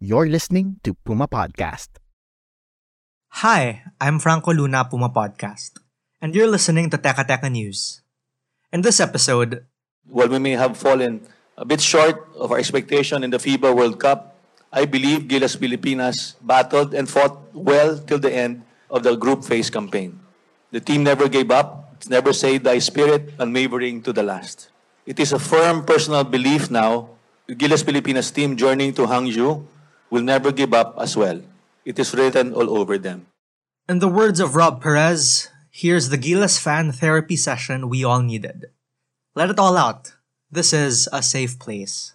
You're listening to Puma Podcast. Hi, I'm Franco Luna Puma Podcast, and you're listening to Teka Teka News. In this episode, While we may have fallen a bit short of our expectation in the FIBA World Cup, I believe Gilas Pilipinas battled and fought well till the end of the group phase campaign. The team never gave up, never said thy spirit, unwavering to the last. It is a firm personal belief now, the Gilas Pilipinas team journeying to Hangzhou will never give up as well. It is written all over them. in the words of Rob Perez, here's the Gilas fan therapy session we all needed. Let it all out. This is a safe place.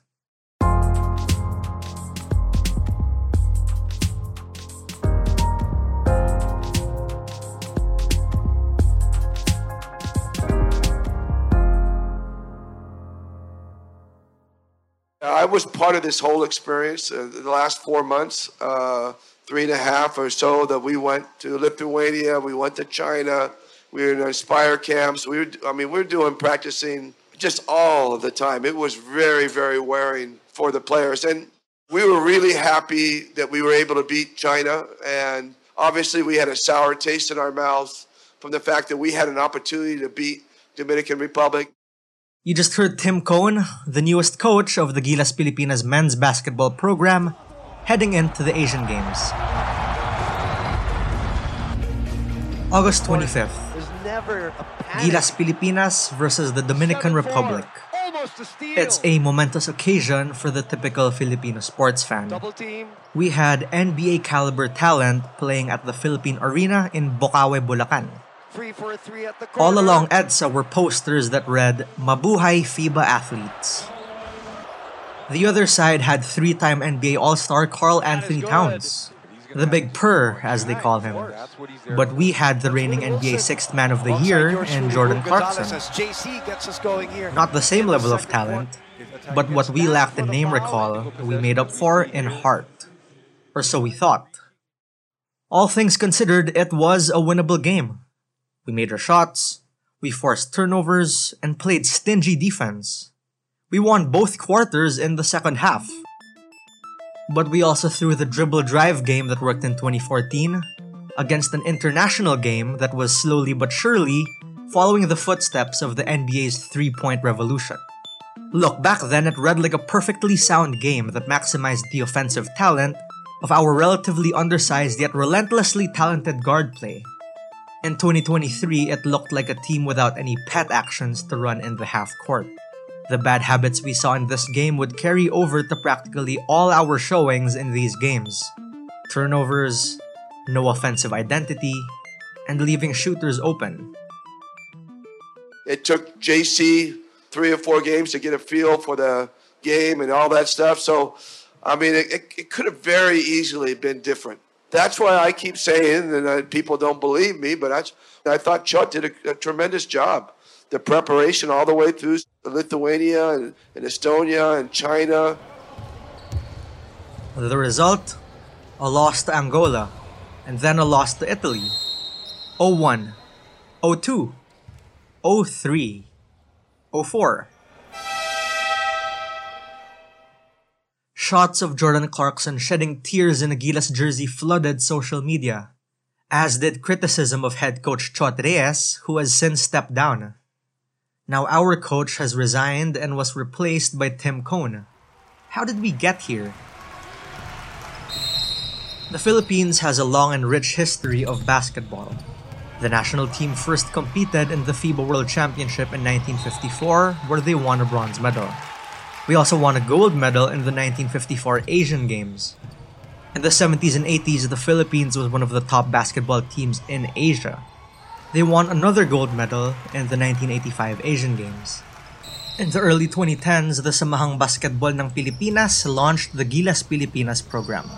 I was part of this whole experience. Uh, the last four months, uh, three and a half or so, that we went to Lithuania, we went to China, we were in Aspire camps. We were, I mean, we were doing practicing just all of the time. It was very, very wearing for the players, and we were really happy that we were able to beat China. And obviously, we had a sour taste in our mouths from the fact that we had an opportunity to beat Dominican Republic. You just heard Tim Cone, the newest coach of the Gilas Pilipinas men's basketball program, heading into the Asian Games. August 25th. Gilas Pilipinas versus the Dominican Republic. It's a momentous occasion for the typical Filipino sports fan. We had NBA caliber talent playing at the Philippine Arena in Bocaue, Bulacan. All along EDSA were posters that read, Mabuhay FIBA athletes. The other side had three-time NBA All-Star Karl-Anthony Towns, the Big Purr, as they call him. But we had the reigning NBA Sixth Man of the Year in Jordan Clarkson. Not the same level of talent, but what we lacked in name recall, we made up for in heart. Or so we thought. All things considered, it was a winnable game. We made our shots, we forced turnovers, and played stingy defense. We won both quarters in the second half. But we also threw the dribble drive game that worked in 2014 against an international game that was slowly but surely following the footsteps of the NBA's three point revolution. Look, back then it read like a perfectly sound game that maximized the offensive talent of our relatively undersized yet relentlessly talented guard play. In 2023, it looked like a team without any pet actions to run in the half court. The bad habits we saw in this game would carry over to practically all our showings in these games. Turnovers, no offensive identity, and leaving shooters open. It took JC three or four games to get a feel for the game and all that stuff. So, I mean, it, it, it could have very easily been different. That's why I keep saying, and uh, people don't believe me, but I, I thought Chot did a, a tremendous job. The preparation all the way through Lithuania and, and Estonia and China. The result? A loss to Angola, and then a loss to Italy. 0-1, 0-2, 0-3, 0-4. Shots of Jordan Clarkson shedding tears in a Gilas jersey flooded social media, as did criticism of head coach Chot Reyes, who has since stepped down. Now our coach has resigned and was replaced by Tim Cone. How did we get here? The Philippines has a long and rich history of basketball. The national team first competed in the FIBA World Championship in 1954, where they won a bronze medal. We also won a gold medal in the 1954 Asian Games. In the 70s and 80s, the Philippines was one of the top basketball teams in Asia. They won another gold medal in the 1985 Asian Games. In the early 2010s, the Samahang Basketball ng Pilipinas launched the Gilas Pilipinas program.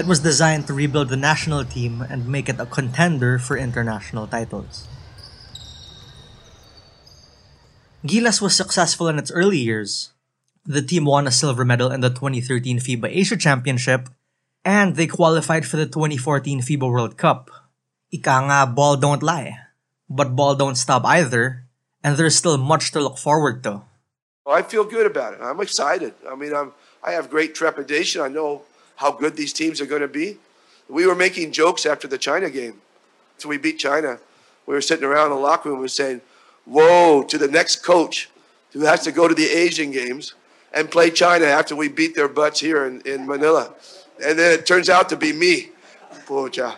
It was designed to rebuild the national team and make it a contender for international titles. Gilas was successful in its early years. The team won a silver medal in the 2013 FIBA Asia Championship, and they qualified for the 2014 FIBA World Cup. Ika nga, ball don't lie. But ball don't stop either, and there's still much to look forward to. I feel good about it. I'm excited. I mean, I'm, I have great trepidation. I know how good these teams are going to be. We were making jokes after the China game. So we beat China. We were sitting around in the locker room and we saying, Whoa, to the next coach who has to go to the Asian games and play China after we beat their butts here in, in Manila. And then it turns out to be me. Poor Pucha.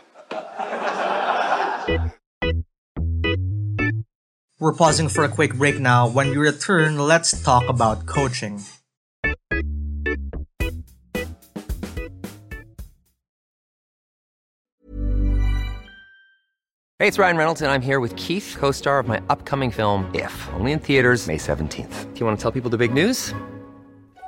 We're pausing for a quick break now. When we return, let's talk about coaching. Hey, it's Ryan Reynolds, and I'm here with Keith, co star of my upcoming film, If, only in theaters, May 17th. Do you want to tell people the big news?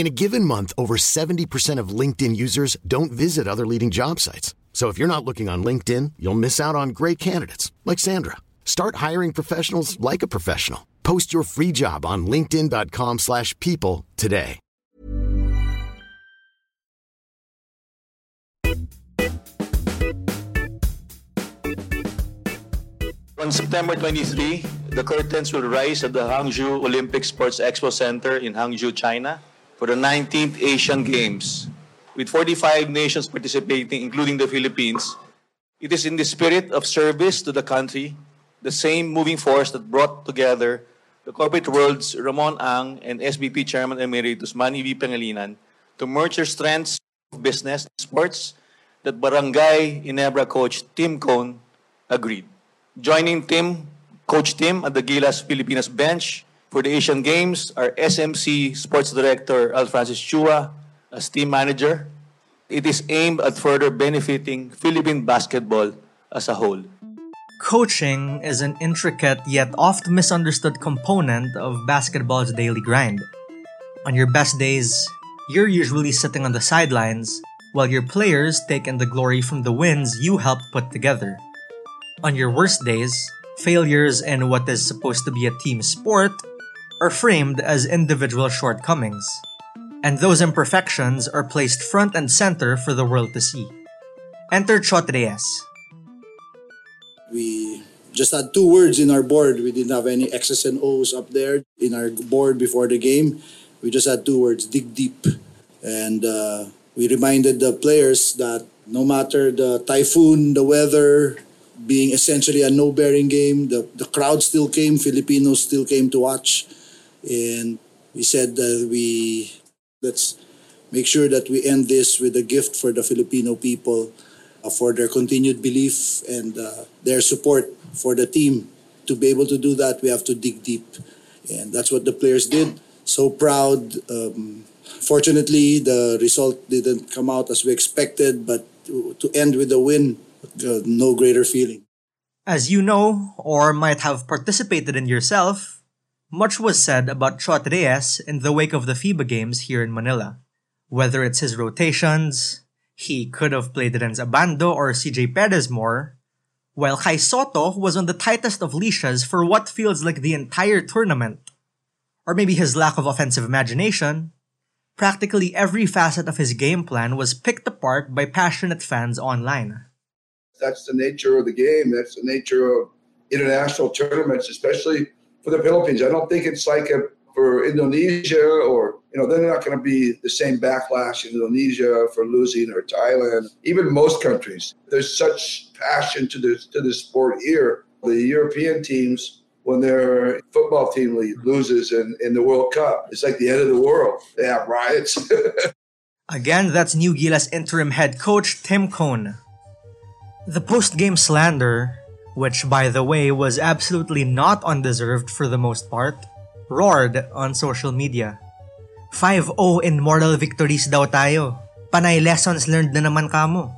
In a given month, over 70% of LinkedIn users don't visit other leading job sites. So if you're not looking on LinkedIn, you'll miss out on great candidates like Sandra. Start hiring professionals like a professional. Post your free job on linkedin.com slash people today. On September 23, the curtains will rise at the Hangzhou Olympic Sports Expo Center in Hangzhou, China for the 19th Asian Games. With 45 nations participating, including the Philippines, it is in the spirit of service to the country, the same moving force that brought together the corporate world's Ramon Ang and SBP Chairman Emeritus Manny V. Pangilinan to merge their strengths of business and sports that Barangay Ginebra coach Tim Cone agreed. Joining Tim, Coach Tim at the Gilas Pilipinas bench for the Asian Games our SMC Sports Director Al Francis Chua as team manager. It is aimed at further benefiting Philippine basketball as a whole. Coaching is an intricate yet oft misunderstood component of basketball's daily grind. On your best days, you're usually sitting on the sidelines while your players take in the glory from the wins you helped put together. On your worst days, failures in what is supposed to be a team sport are framed as individual shortcomings, and those imperfections are placed front and center for the world to see. Enter Chot Reyes. We just had two words in our board. We didn't have any X's and O's up there in our board before the game. We just had two words dig deep. And uh, we reminded the players that no matter the typhoon, the weather, being essentially a no bearing game, the, the crowd still came, Filipinos still came to watch. And we said that we let's make sure that we end this with a gift for the Filipino people uh, for their continued belief and uh, their support for the team. To be able to do that, we have to dig deep. And that's what the players did. So proud. Um, fortunately, the result didn't come out as we expected, but to, end with a win, uh, no greater feeling. As you know, or might have participated in yourself, much was said about Chot Reyes in the wake of the FIBA games here in Manila. Whether it's his rotations, he could have played Rhenz Abando or CJ Perez more, while Kai Sotto was on the tightest of leashes for what feels like the entire tournament. Or maybe his lack of offensive imagination. Practically every facet of his game plan was picked apart by passionate fans online. That's the nature of the game. That's the nature of international tournaments, especially for the Philippines. I don't think it's like a, for Indonesia or you know, they're not going to be the same backlash in Indonesia for losing or Thailand, even most countries. There's such passion to this to the sport here. The European teams, when their football team loses in, in the World Cup, it's like the end of the world. They have riots. Again, that's New Gilas interim head coach Tim Cone. The post-game slander, which by the way was absolutely not undeserved for the most part, roared on social media. 5-0 in moral victories daw tayo. Panay lessons learned na naman kamo.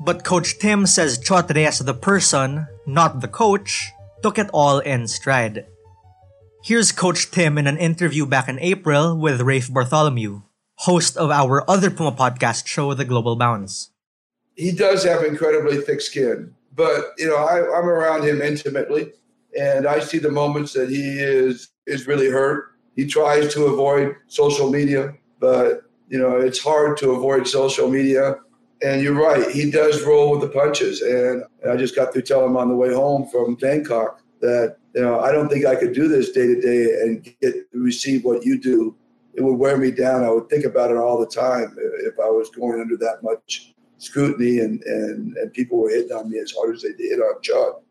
But Coach Tim says Chot Reyes the person, not the coach, took it all in stride. Here's Coach Tim in an interview back in April with Rafe Bartholomew, host of our other Puma podcast show, The Global Bounce. He does have incredibly thick skin, but you know I, I'm around him intimately, and I see the moments that he is is really hurt he tries to avoid social media, but you know it's hard to avoid social media. And you're right, he does roll with the punches. And I just got through telling him on the way home from Bangkok that you know I don't think I could do this day to day and get receive what you do. It would wear me down. I would think about it all the time if I was going under that much scrutiny and, and, and people were hitting on me as hard as they did on Chot.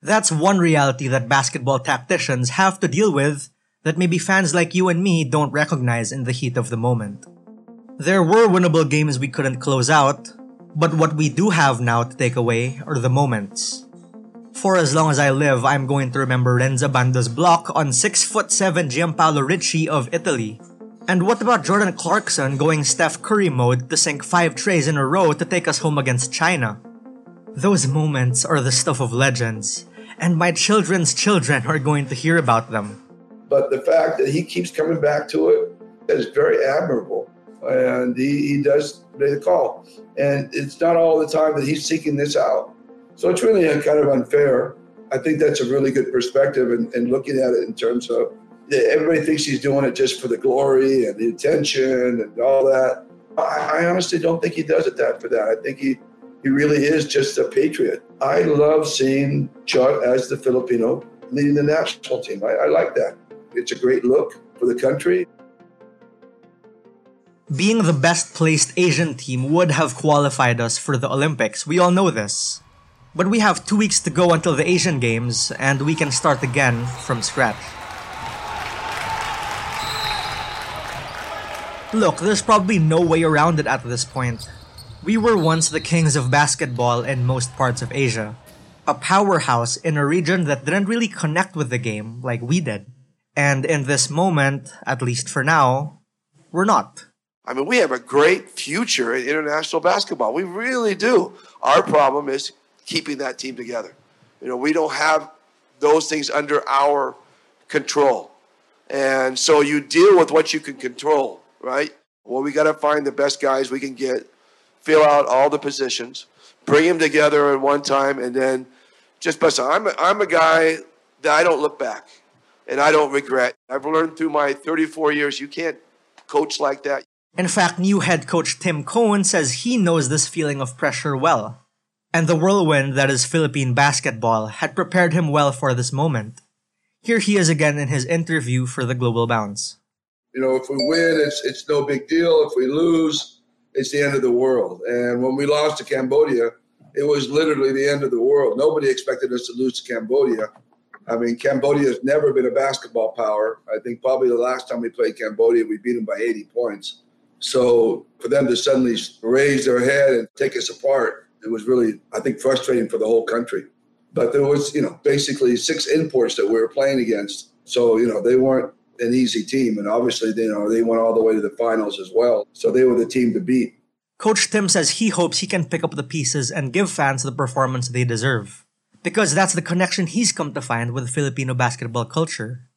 That's one reality that basketball tacticians have to deal with that maybe fans like you and me don't recognize in the heat of the moment. There were winnable games we couldn't close out, but what we do have now to take away are the moments. For as long as I live, I'm going to remember Rhenz Abando's block on 6'7 Giampaolo Ricci of Italy. And what about Jordan Clarkson going Steph Curry mode to sink 5 trays in a row to take us home against China? Those moments are the stuff of legends, and my children's children are going to hear about them. But the fact that he keeps coming back to it is very admirable. And he, he does make the call. And it's not all the time that he's seeking this out. So it's really kind of unfair. I think that's a really good perspective and, and looking at it in terms of everybody thinks he's doing it just for the glory and the attention and all that. I, I honestly don't think he does it that for that. I think he, he really is just a patriot. I love seeing Chot as the Filipino leading the national team. I, I like that. It's a great look for the country. Being the best placed Asian team would have qualified us for the Olympics. We all know this. But we have two weeks to go until the Asian Games, and we can start again from scratch. Look, there's probably no way around it at this point. We were once the kings of basketball in most parts of Asia. A powerhouse in a region that didn't really connect with the game like we did. And in this moment, at least for now, we're not. I mean, we have a great future in international basketball. We really do. Our problem is keeping that team together. You know, we don't have those things under our control. And so you deal with what you can control, right? Well, we got to find the best guys we can get, fill out all the positions, bring them together at one time, and then just bust. I'm a, I'm a guy that I don't look back and I don't regret. I've learned through my 34 years you can't coach like that. In fact, new head coach Tim Cone says he knows this feeling of pressure well. And the whirlwind that is Philippine basketball had prepared him well for this moment. Here he is again in his interview for the Global Bounce. You know, if we win, it's, it's no big deal. If we lose, it's the end of the world. And when we lost to Cambodia, it was literally the end of the world. Nobody expected us to lose to Cambodia. I mean, Cambodia has never been a basketball power. I think probably the last time we played Cambodia, we beat them by 80 points. So for them to suddenly raise their head and take us apart, it was really, I think, frustrating for the whole country. But there was, you know, basically six imports that we were playing against. So, you know, they weren't an easy team. And obviously, you know, they went all the way to the finals as well. So they were the team to beat. Coach Tim says he hopes he can pick up the pieces and give fans the performance they deserve because that's the connection he's come to find with Filipino basketball culture.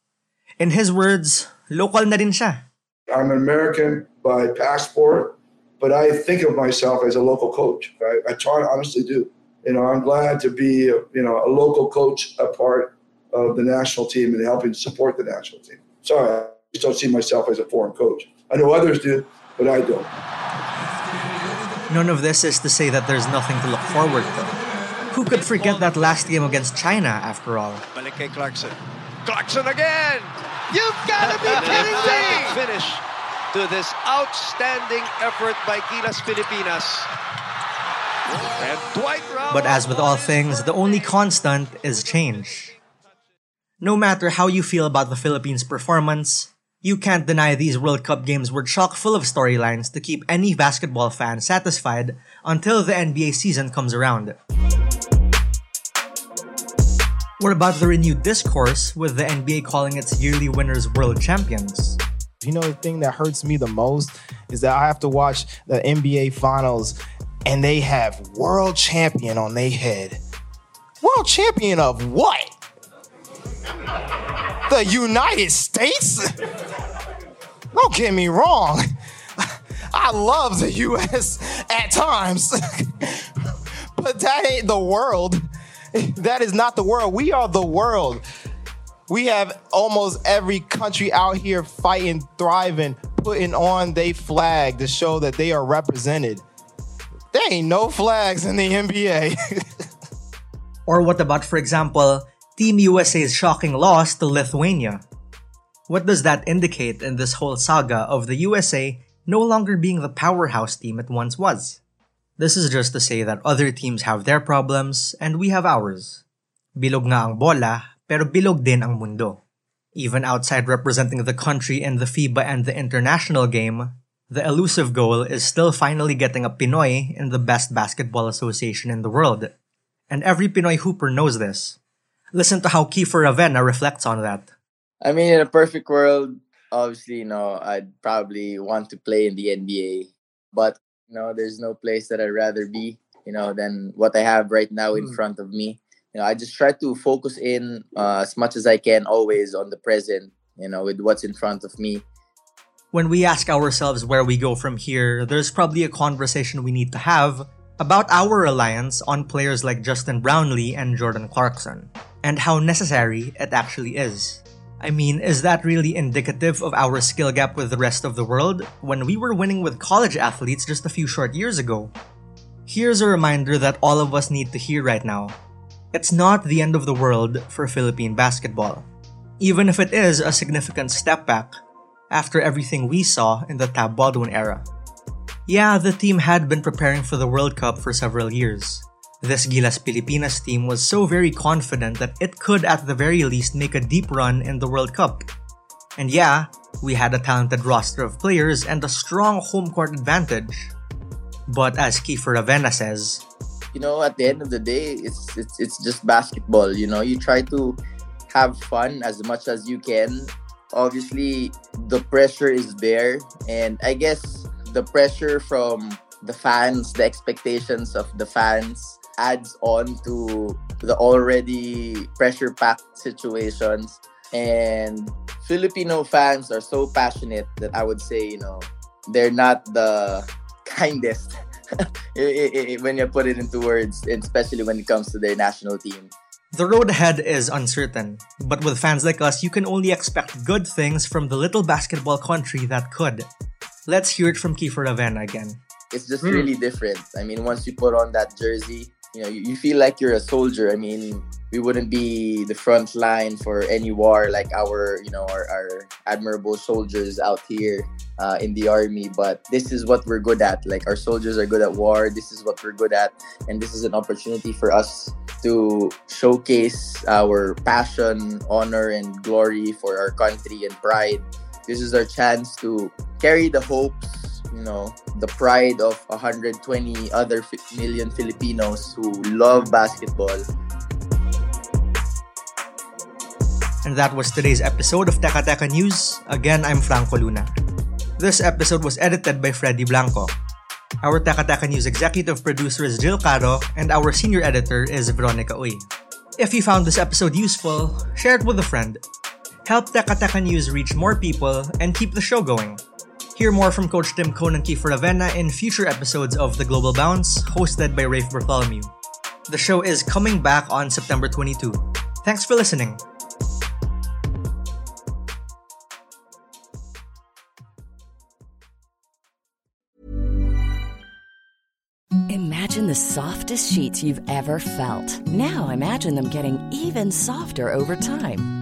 In his words, local na rin siya. I'm an American by passport, but I think of myself as a local coach. I, I try, honestly do. You know, I'm glad to be, you know, a local coach, a part of the national team and helping support the national team. Sorry, I just don't see myself as a foreign coach. I know others do, but I don't. None of this is to say that there's nothing to look forward to. Who could forget that last game against China, after all? Balik Clarkson. Clarkson again! You've got to be kidding me! Finish to this outstanding effort by Gilas Pilipinas. But as with all things, the only constant is change. No matter how you feel about the Philippines' performance, you can't deny these World Cup games were chock full of storylines to keep any basketball fan satisfied until the NBA season comes around. What about the renewed discourse with the NBA calling its yearly winners world champions? You know, the thing that hurts me the most is that I have to watch the NBA finals and they have world champion on their head. World champion of what? The United States? Don't get me wrong. I love the US at times. but that ain't the world. That is not the world. We are the world. We have almost every country out here fighting, thriving, putting on their flag to show that they are represented. There ain't no flags in the NBA. or what about, for example, Team USA's shocking loss to Lithuania? What does that indicate in this whole saga of the USA no longer being the powerhouse team it once was? This is just to say that other teams have their problems and we have ours. Bilog nga ang bola, pero bilog din ang mundo. Even outside representing the country in the FIBA and the international game, the elusive goal is still finally getting a Pinoy in the best basketball association in the world. And every Pinoy hooper knows this. Listen to how Kiefer Ravena reflects on that. I mean, in a perfect world, obviously, you know, I'd probably want to play in the NBA. But, you know, there's no place that I'd rather be, you know, than what I have right now in mm. front of me. You know, I just try to focus in uh, as much as I can always on the present, you know, with what's in front of me when we ask ourselves where we go from here, there's probably a conversation we need to have about our reliance on players like Justin Brownlee and Jordan Clarkson, and how necessary it actually is. I mean, is that really indicative of our skill gap with the rest of the world when we were winning with college athletes just a few short years ago? Here's a reminder that all of us need to hear right now. It's not the end of the world for Philippine basketball. Even if it is a significant step back, after everything we saw in the Tab Baldwin era. Yeah, the team had been preparing for the World Cup for several years. This Gilas Pilipinas team was so very confident that it could at the very least make a deep run in the World Cup. And yeah, we had a talented roster of players and a strong home court advantage. But as Kiefer Ravena says, you know, at the end of the day, it's it's it's just basketball. You know, you try to have fun as much as you can obviously the pressure is there and i guess the pressure from the fans the expectations of the fans adds on to the already pressure packed situations and filipino fans are so passionate that i would say you know they're not the kindest when you put it into words especially when it comes to their national team the road ahead is uncertain, but with fans like us, you can only expect good things from the little basketball country that could. Let's hear it from Kiefer Ravena again. It's just mm. really different. I mean, once you put on that jersey, you know, you, you feel like you're a soldier. I mean, we wouldn't be the front line for any war like our you know our, our admirable soldiers out here uh, in the army but this is what we're good at like our soldiers are good at war this is what we're good at and this is an opportunity for us to showcase our passion honor and glory for our country and pride this is our chance to carry the hopes you know the pride of 120 other million filipinos who love basketball And that was today's episode of Teka Teka News. Again, I'm Franco Luna. This episode was edited by Freddy Blanco. Our Teka Teka News executive producer is Jill Caro, and our senior editor is Veronica Uy. If you found this episode useful, share it with a friend. Help Teka News reach more people and keep the show going. Hear more from Coach Tim Cone and Kiefer Ravena in future episodes of The Global Bounce, hosted by Rafe Bartholomew. The show is coming back on September 22. Thanks for listening. Imagine the softest sheets you've ever felt. Now imagine them getting even softer over time.